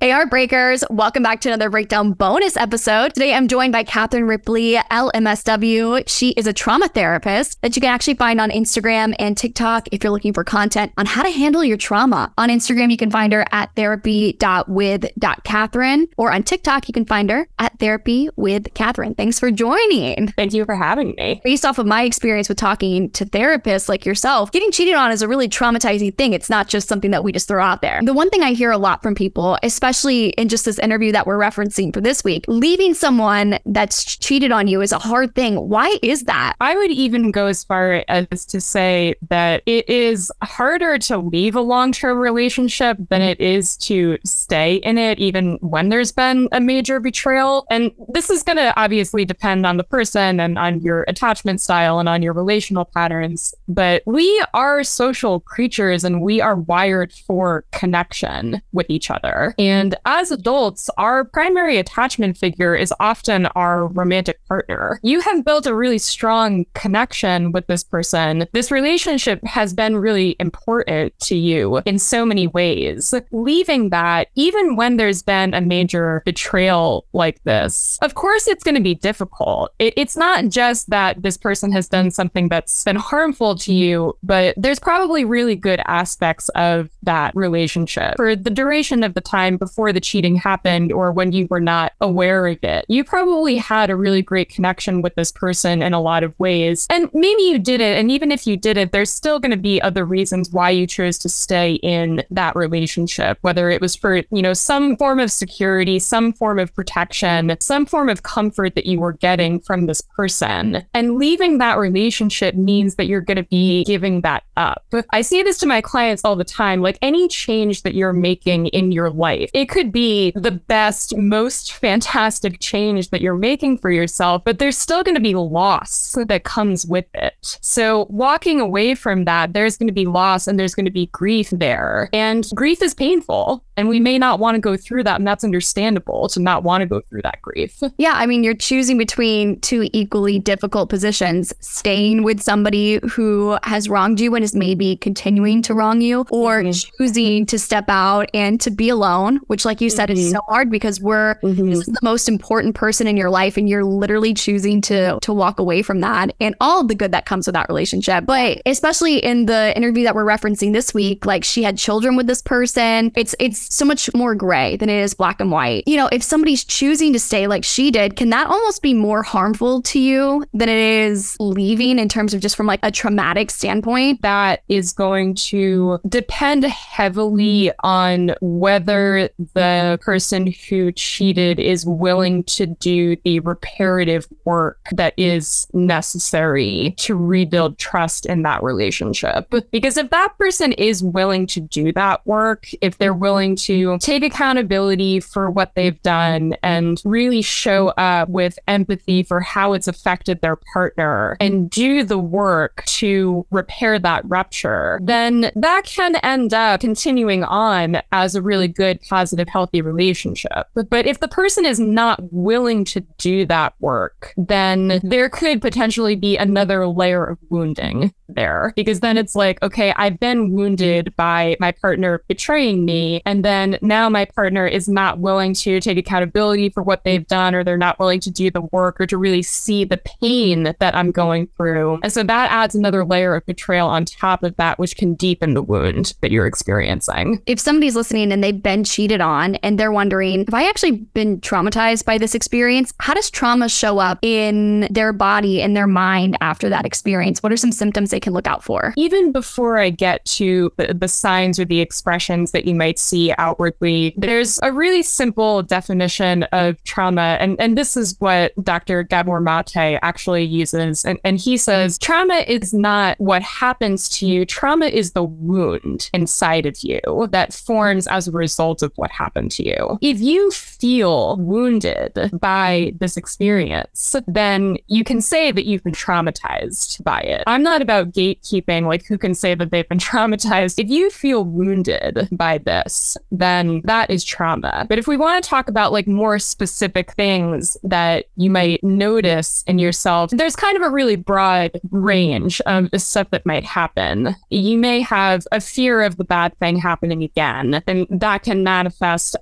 AR Breakers, welcome back to another breakdown bonus episode. Today I'm joined by Katherine Ripley, LMSW. She is a trauma therapist that you can actually find on Instagram and TikTok if you're looking for content on how to handle your trauma. On Instagram, you can find her at therapy.with.catherine, or on TikTok, you can find her at therapy with Catherine. Thanks for joining. Thank you for having me. Based off of my experience with talking to therapists like yourself, getting cheated on is a really traumatizing thing. It's not just something that we just throw out there. The one thing I hear a lot from people, especially especially in just this interview that we're referencing for this week, leaving someone that's cheated on you is a hard thing. Why is that? I would even go as far as to say that it is harder to leave a long term relationship than it is to stay in it, even when there's been a major betrayal. And this is going to obviously depend on the person and on your attachment style and on your relational patterns. But we are social creatures and we are wired for connection with each other. And and as adults, our primary attachment figure is often our romantic partner. You have built a really strong connection with this person. This relationship has been really important to you in so many ways. Leaving that, even when there's been a major betrayal like this, of course, it's going to be difficult. It, it's not just that this person has done something that's been harmful to you, but there's probably really good aspects of that relationship. For the duration of the time before the cheating happened or when you were not aware of it. You probably had a really great connection with this person in a lot of ways. And maybe you did it. And even if you did it, there's still going to be other reasons why you chose to stay in that relationship, whether it was for, you know, some form of security, some form of protection, some form of comfort that you were getting from this person. And leaving that relationship means that you're going to be giving that up. I say this to my clients all the time like any change that you're making in your life, it could be the best, most fantastic change that you're making for yourself, but there's still going to be loss that comes with it. So, walking away from that, there's going to be loss and there's going to be grief there. And grief is painful. And we may not want to go through that. And that's understandable to not want to go through that grief. Yeah. I mean, you're choosing between two equally difficult positions staying with somebody who has wronged you and is maybe continuing to wrong you, or mm-hmm. choosing to step out and to be alone, which, like you said, mm-hmm. is so hard because we're mm-hmm. this is the most important person in your life. And you're literally choosing to, to walk away from that and all the good that comes with that relationship. But especially in the interview that we're referencing this week, like she had children with this person. It's, it's, so much more gray than it is black and white. You know, if somebody's choosing to stay like she did, can that almost be more harmful to you than it is leaving in terms of just from like a traumatic standpoint? That is going to depend heavily on whether the mm-hmm. person who cheated is willing to do the reparative work that is necessary to rebuild trust in that relationship. Because if that person is willing to do that work, if they're willing to take accountability for what they've done and really show up with empathy for how it's affected their partner and do the work to repair that rupture, then that can end up continuing on as a really good, positive, healthy relationship. But if the person is not willing to do that work, then mm-hmm. there could potentially be another layer of wounding there because then it's like, okay, I've been wounded by my partner betraying me. And then now my partner is not willing to take accountability for what they've done, or they're not willing to do the work or to really see the pain that I'm going through. And so that adds another layer of betrayal on top of that, which can deepen the wound that you're experiencing. If somebody's listening and they've been cheated on and they're wondering, have I actually been traumatized by this experience? How does trauma show up in their body and their mind after that experience? What are some symptoms they can look out for? Even before I get to the, the signs or the expressions that you might see outwardly, there's a really simple definition of trauma. And, and this is what Dr. Gabor Mate actually uses. And, and he says trauma is not what happens to you, trauma is the wound inside of you that forms as a result of what happened to you. If you feel wounded by this experience, then you can say that you've been traumatized by it. I'm not about gatekeeping, like who can say that they've been traumatized. If you feel wounded by this, then that is trauma. But if we want to talk about like more specific things that you might notice in yourself, there's kind of a really broad range of stuff that might happen. You may have a fear of the bad thing happening again, and that can manifest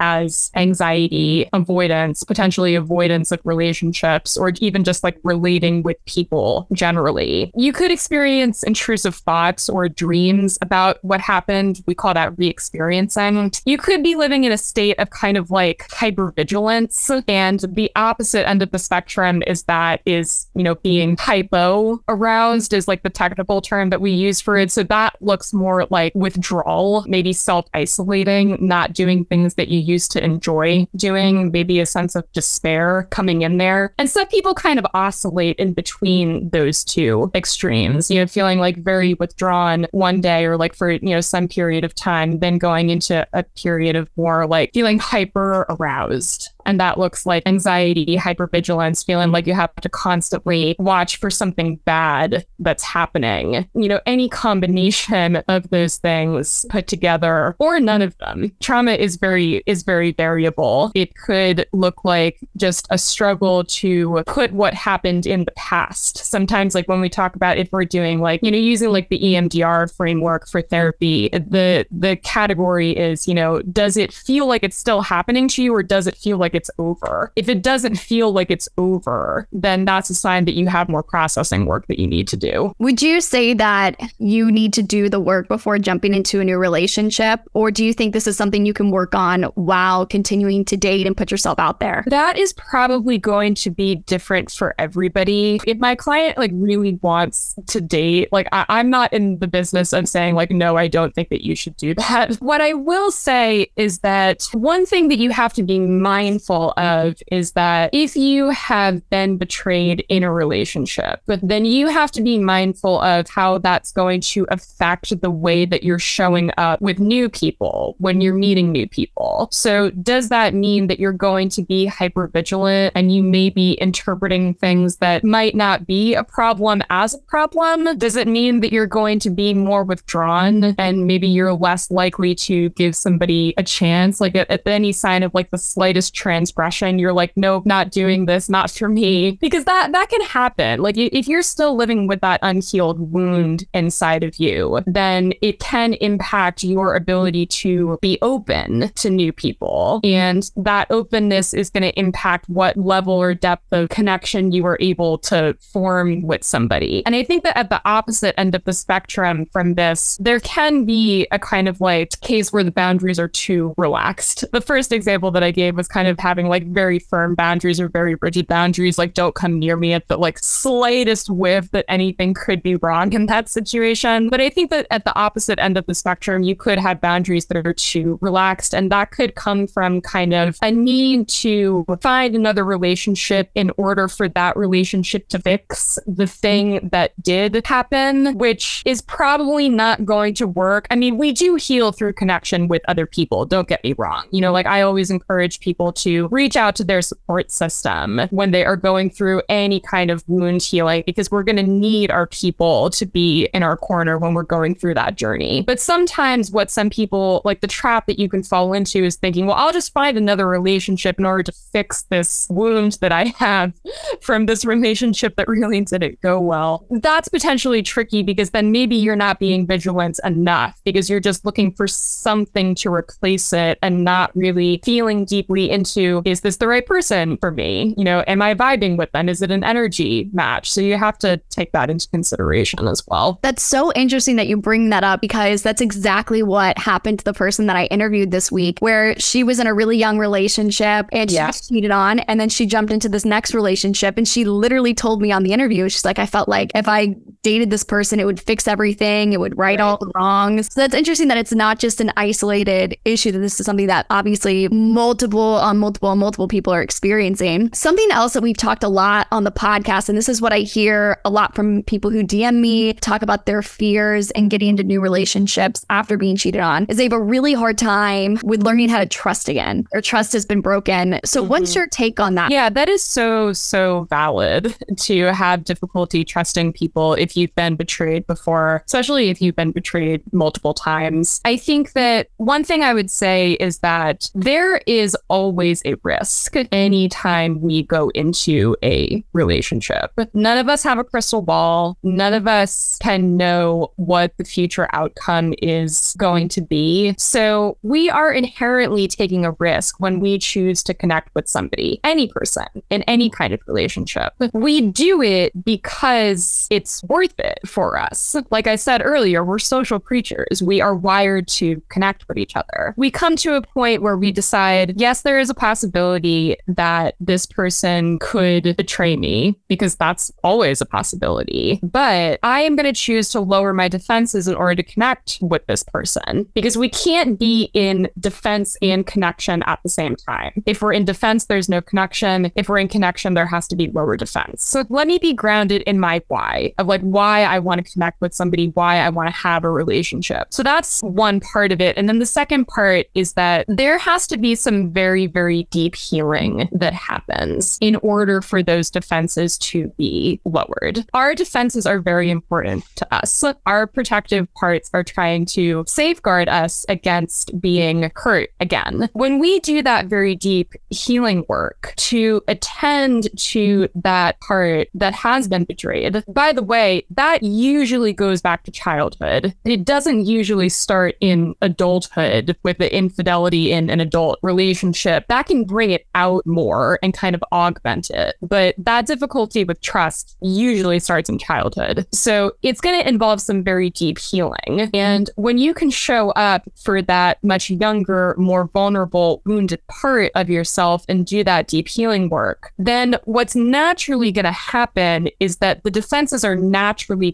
as anxiety, avoidance, potentially avoidance of relationships, or even just like relating with people generally. You could experience intrusive thoughts or dreams about what happened. We call that re experiencing. You could be living in a state of kind of like hypervigilance. And the opposite end of the spectrum is that is, you know, being hypo aroused is like the technical term that we use for it. So that looks more like withdrawal, maybe self isolating, not doing things that you used to enjoy doing, maybe a sense of despair coming in there. And some people kind of oscillate in between those two extremes, you know, feeling like very withdrawn one day or like for, you know, some period of time, then going into a period of more like feeling hyper aroused and that looks like anxiety, hypervigilance, feeling like you have to constantly watch for something bad that's happening. You know, any combination of those things put together or none of them. Trauma is very is very variable. It could look like just a struggle to put what happened in the past. Sometimes like when we talk about if we're doing like, you know, using like the EMDR framework for therapy, the the category is, you know, does it feel like it's still happening to you or does it feel like it's over. If it doesn't feel like it's over, then that's a sign that you have more processing work that you need to do. Would you say that you need to do the work before jumping into a new relationship? Or do you think this is something you can work on while continuing to date and put yourself out there? That is probably going to be different for everybody. If my client like really wants to date, like I- I'm not in the business of saying like, no, I don't think that you should do that. What I will say is that one thing that you have to be mindful mindful mm-hmm. of is that if you have been betrayed in a relationship, but then you have to be mindful of how that's going to affect the way that you're showing up with new people when you're mm-hmm. meeting new people. So does that mean that you're going to be hyper vigilant and you may be interpreting things that might not be a problem as a problem? Does it mean that you're going to be more withdrawn mm-hmm. and maybe you're less likely to give somebody a chance? Like at, at any sign of like the slightest transgression, you're like, nope, not doing mm-hmm. this, not for me. Mm-hmm. Because that that can happen. Like if you're still living with that unhealed wound inside of you, then it can impact your ability to be open to new people. And that openness is going to impact what level or depth of connection you are able to form with somebody. And I think that at the opposite end of the spectrum from this, there can be a kind of like case where the boundaries are too relaxed. The first example that I gave was kind of having like very firm boundaries or very rigid boundaries, like don't come near me at the like slightest whiff that anything could be wrong in that situation. But I think that at the opposite end of the spectrum, you could have boundaries that are too relaxed, and that could come from kind of a need to find another relationship in order for that relationship to fix the thing that did happen, which is probably not going to work. I mean, we do heal through connection with other people, don't get me wrong. You know, like I always encourage people to reach out to their support system when they are going through any kind of wound healing because we're going to need our people to be in our corner when we're going through that journey. But sometimes what some people like the trap that you can fall into is thinking, well, I'll just find another relationship in order to fix this wound that I have from this relationship that really didn't go well. That's potentially tricky because then maybe you're not being vigilant enough because you're just looking for something to replace it and not really feeling deeply into is this the right person for me? You know, am I vibing with them? Is it an energy match? So you have to take that into consideration as well. That's so interesting that you bring that up because that's exactly what happened to the person that I interviewed this week, where she was in a really young relationship and she yeah. cheated on, and then she jumped into this next relationship, and she literally told me on the interview, she's like, I felt like if I dated this person, it would fix everything, it would right, right. all the wrongs. So that's interesting that it's not just an isolated issue, that this is something that obviously multiple on multiple multiple people are experiencing. Something else that we've talked a lot on the podcast, and this is what I hear a lot from people who DM me talk about their fears and getting into new relationships after being cheated on, is they have a really hard time with learning how to trust again. Their trust has been broken. So mm-hmm. what's your take on that? Yeah, that is so, so valid to have difficulty trusting people if you've been betrayed before, especially if you've been betrayed multiple times. I think that one thing I would say is that there is always a risk anytime we go into a relationship. None of us have a crystal ball. None of us can know what the future outcome is going to be. So we are inherently taking a risk when we choose to connect with somebody, any person in any kind of relationship. We do it because it's worth it for us. Like I said earlier, we're social creatures. We are wired to connect with each other. We come to a point where we decide, yes, there is a possibility that this person could betray me because that's always a possibility. But I am going to choose to lower my defenses in order to connect with this person because we can't be in defense and connection at the same time. If we're in defense, there's no connection. If we're in connection, there has to be lower defense. So let me be grounded in my why of like why I want to connect with somebody, why I want to have a relationship. So that's one part of it. And then the second part is that there has to be some very, very deep healing that happens in order for those defenses to be lowered. Our defenses are very important to us. Our protective parts are trying to safeguard us against being hurt again. When we do that very deep healing work to attend to that part that has been betrayed, by the way, that usually goes back to childhood. It doesn't usually start in adulthood with the infidelity in an adult relationship. That can bring it out more and kind of augment it. But that difficulty with trust usually starts in childhood. So it's going to involve some very deep healing. And when you can show up for that much younger, more vulnerable, wounded part of yourself and do that deep healing work, then what's naturally going to happen is that the defenses are naturally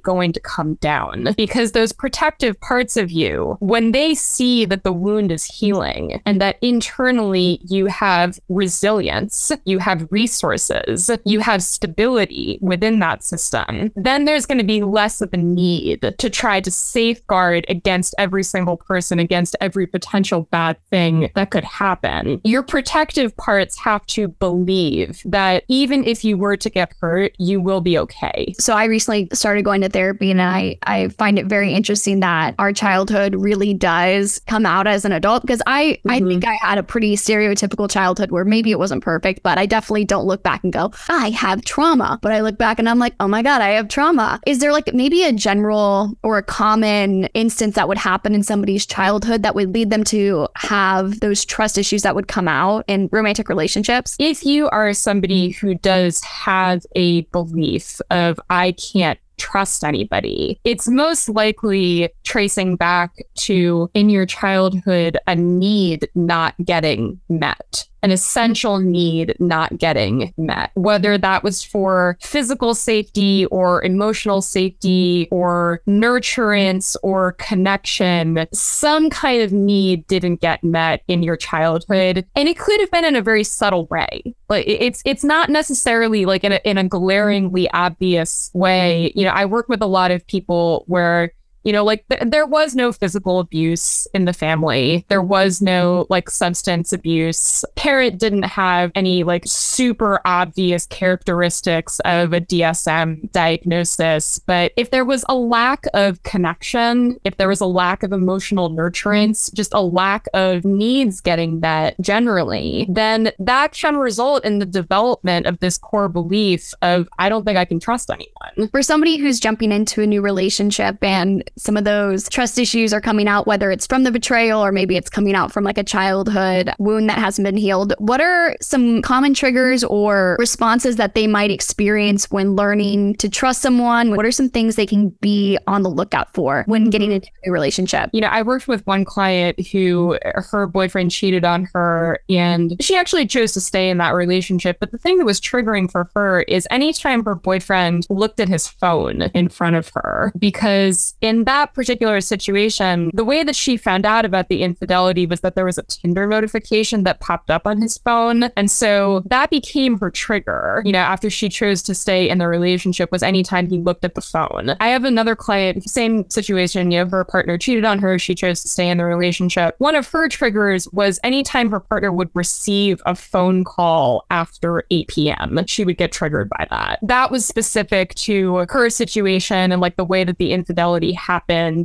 going to come down because those protective parts of you, when they see that the wound is healing and that internally you have resilience, you have resources, you have stability within that system, then there's going to be less of a need to try to safeguard against every single person, against every potential bad thing that could happen. Your protective parts have to believe that even if you were to get hurt, you will be okay. So I recently started going to therapy and I, I find it very interesting that our childhood really does come out as an adult because I, mm-hmm. I think I had a pretty stereotypical childhood where maybe it wasn't perfect, but I definitely don't look back and go, I have trauma. But I look back and I'm like, oh my God, I have trauma. Is there like maybe a general or a common instance that would happen in somebody's childhood that would lead them to have those trust issues that would come out in romantic relationships? If you are somebody who does have a belief of, I can't trust anybody. It's most likely tracing back to in your childhood a need not getting met an essential need not getting met, whether that was for physical safety or emotional safety or nurturance or connection. Some kind of need didn't get met in your childhood. And it could have been in a very subtle way. Like it's it's not necessarily like in a in a glaringly obvious way. You know, I work with a lot of people where you know like th- there was no physical abuse in the family. There was no mm-hmm. like substance abuse. Parent didn't have any like super obvious characteristics of a dsm diagnosis but if there was a lack of connection if there was a lack of emotional nurturance just a lack of needs getting met generally then that can result in the development of this core belief of i don't think i can trust anyone. For somebody who's jumping into a new relationship and some of those trust issues are coming out, whether it's from the betrayal or maybe it's coming out from like a childhood wound that hasn't been healed. What are some common triggers or responses that they might experience when learning to trust someone? What are some things they can be on the lookout for when getting into a relationship? You know, I worked with one client who her boyfriend cheated on her and she actually chose to stay in that relationship. But the thing that was triggering for her is anytime her boyfriend looked at his phone in front of her, because in that particular situation, the way that she found out about the infidelity was that there was a Tinder notification that popped up on his phone. And so that became her trigger, you know, after she chose to stay in the relationship was anytime he looked at the phone. I have another client, same situation, you know, her partner cheated on her, she chose to stay in the relationship. One of her triggers was anytime her partner would receive a phone call after 8 p.m., she would get triggered by that. That was specific to her situation and like the way that the infidelity happened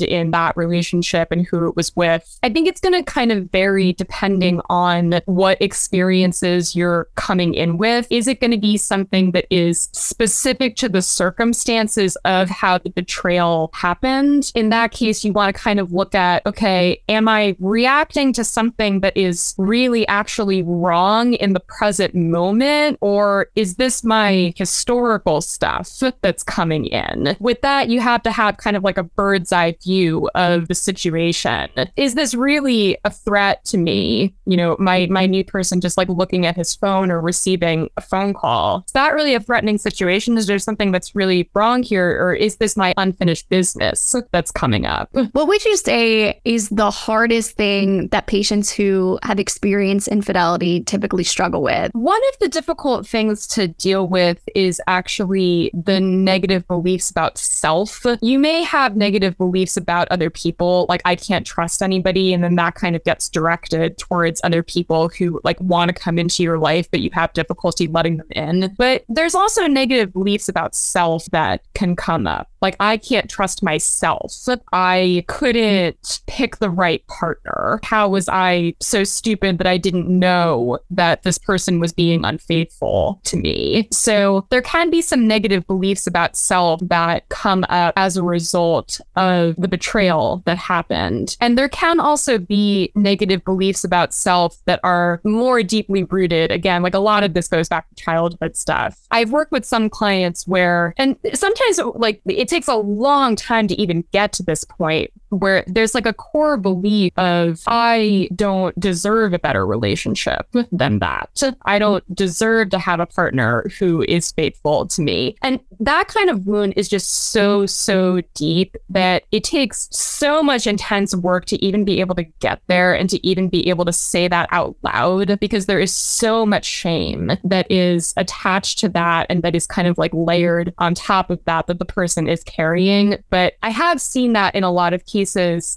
in that relationship and who it was with. I think it's going to kind of vary depending on what experiences you're coming in with. Is it going to be something that is specific to the circumstances of how the betrayal happened? In that case, you want to kind of look at okay, am I reacting to something that is really actually wrong in the present moment? Or is this my historical stuff that's coming in? With that, you have to have kind of like a bird's eye view of the situation. Is this really a threat to me? You know, my my new person just like looking at his phone or receiving a phone call. Is that really a threatening situation? Is there something that's really wrong here? Or is this my unfinished business that's coming up? What would you say is the hardest thing that patients who have experienced infidelity typically struggle with? One of the difficult things to deal with is actually the negative beliefs about self. You may have negative beliefs about other people, like I can't trust anybody, and then that kind of gets directed towards other people who like want to come into your life, but you have difficulty letting them in. But there's also negative beliefs about self that can come up. Like I can't trust myself. I couldn't pick the right partner. How was I so stupid that I didn't know that this person was being unfaithful to me? So there can be some negative beliefs about self that come up as a result of the betrayal that happened. And there can also be negative beliefs about self that are more deeply rooted. Again, like a lot of this goes back to childhood stuff. I've worked with some clients where, and sometimes like it takes a long time to even get to this point where there's like a core belief of I don't deserve a better relationship than that. I don't deserve to have a partner who is faithful to me. And that kind of wound is just so, so deep that it takes so much intense work to even be able to get there and to even be able to say that out loud because there is so much shame that is attached to that and that is kind of like layered on top of that that the person is carrying. But I have seen that in a lot of cases,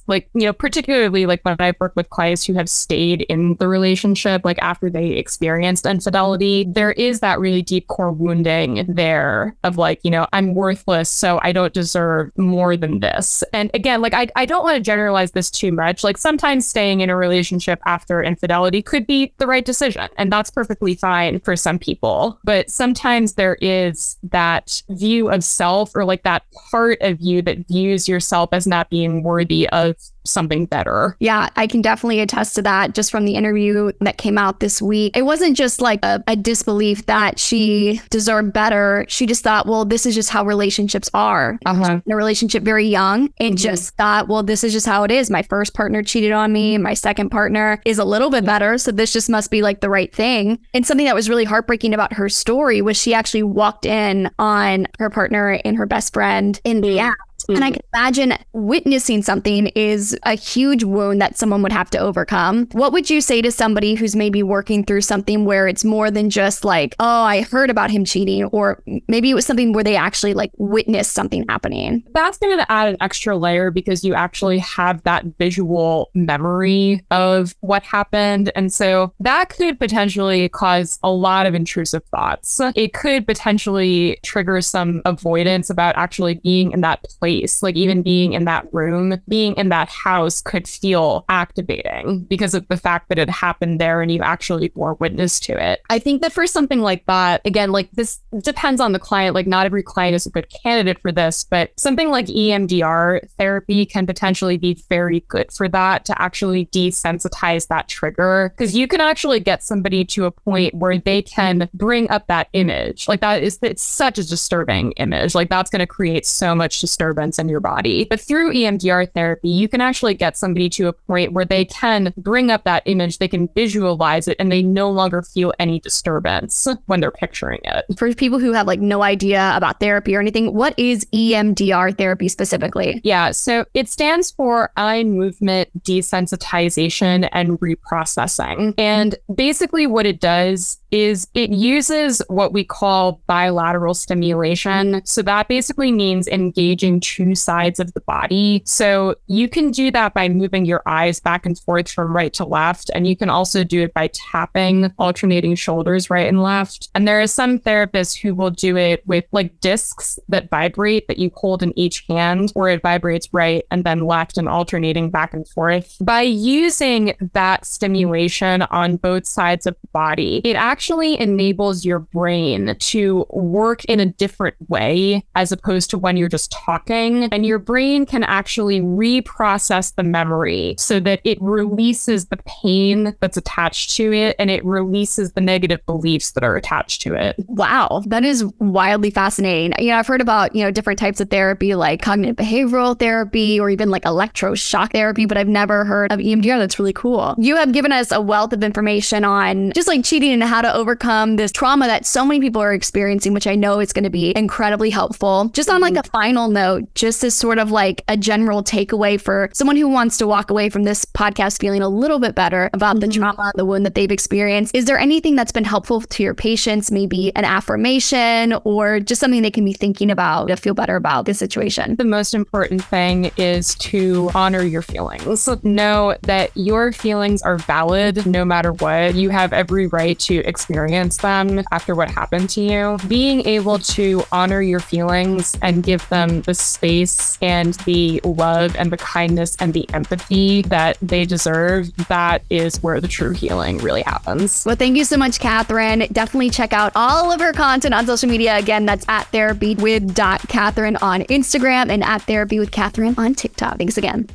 like, you know, particularly like when I've worked with clients who have stayed in the relationship, like after they experienced infidelity, there is that really deep core wounding there of like, you know, I'm worthless, so I don't deserve more than this. And again, like, I, I don't want to generalize this too much. Like, sometimes staying in a relationship after infidelity could be the right decision, and that's perfectly fine for some people. But sometimes there is that view of self or like that part of you that views yourself as not being worthy of something better. Yeah, I can definitely attest to that just from the interview that came out this week. It wasn't just like a, a, disbelief that she deserved better. She just thought, well, this is just how relationships are. Uh-huh. In a relationship very young and mm-hmm. just thought, well, this is just how it is. My first partner cheated on me. My second partner is a little bit better. So this just must be like the right thing. And something that was really heartbreaking about her story was she actually walked in on her partner and her best friend in the app and I mm. can imagine witnessing something is a huge wound that someone would have to overcome. What would you say to somebody who's maybe working through something where it's more than just like, oh, I heard about him cheating, or maybe it was something where they actually like witnessed something happening? That's going to add an extra layer because you actually have that visual memory of what happened. And so that could potentially cause a lot of intrusive thoughts. It could potentially trigger some avoidance about actually being in that place space, like even being in that room, being in that house could feel activating because of the fact that it happened there and you actually bore witness to it. I think that for something like that, again, like this depends on the client. Like not every client is a good candidate for this, but something like EMDR therapy can potentially be very good for that to actually desensitize that trigger because you can actually get somebody to a point where they can bring up that image. Like that is it's such a disturbing image. Like that's going to create so much disturbance in your body. But through EMDR therapy, you can actually get somebody to a point where they can bring up that image, they can visualize it, and they no longer feel any disturbance when they're picturing it. For people who have like no idea about therapy or anything, what is EMDR therapy specifically? Yeah, so it stands for eye movement desensitization and reprocessing. And basically, what it does is it uses what we call bilateral stimulation. So that basically means engaging two sides of the body. So you can do that by moving your eyes back and forth from right to left. And you can also do it by tapping alternating shoulders right and left. And there are some therapists who will do it with like discs that vibrate that you hold in each hand, where it vibrates right and then left and alternating back and forth. By using that stimulation on both sides of the body, it actually actually enables your brain to work in a different way as opposed to when you're just talking. And your brain can actually reprocess the memory so that it releases the pain that's attached to it and it releases the negative beliefs that are attached to it. Wow, that is wildly fascinating. You know, I've heard about, you know, different types of therapy like cognitive behavioral therapy or even like electroshock therapy, but I've never heard of EMDR. That's really cool. You have given us a wealth of information on just like cheating and how to overcome this trauma that so many people are experiencing, which I know is going to be incredibly helpful. Just on like a final note, just as sort of like a general takeaway for someone who wants to walk away from this podcast feeling a little bit better about the mm-hmm. trauma, the wound that they've experienced. Is there anything that's been helpful to your patients? Maybe an affirmation or just something they can be thinking about to feel better about the situation? The most important thing is to honor your feelings. Know that your feelings are valid no matter what. You have every right to experience them after what happened to you, being able to honor your feelings and give them the space and the love and the kindness and the empathy that they deserve, that is where the true healing really happens. Well, thank you so much, Katherine. Definitely check out all of her content on social media. Again, that's at therapy with Catherine on Instagram and at therapy with Catherine on TikTok. Thanks again.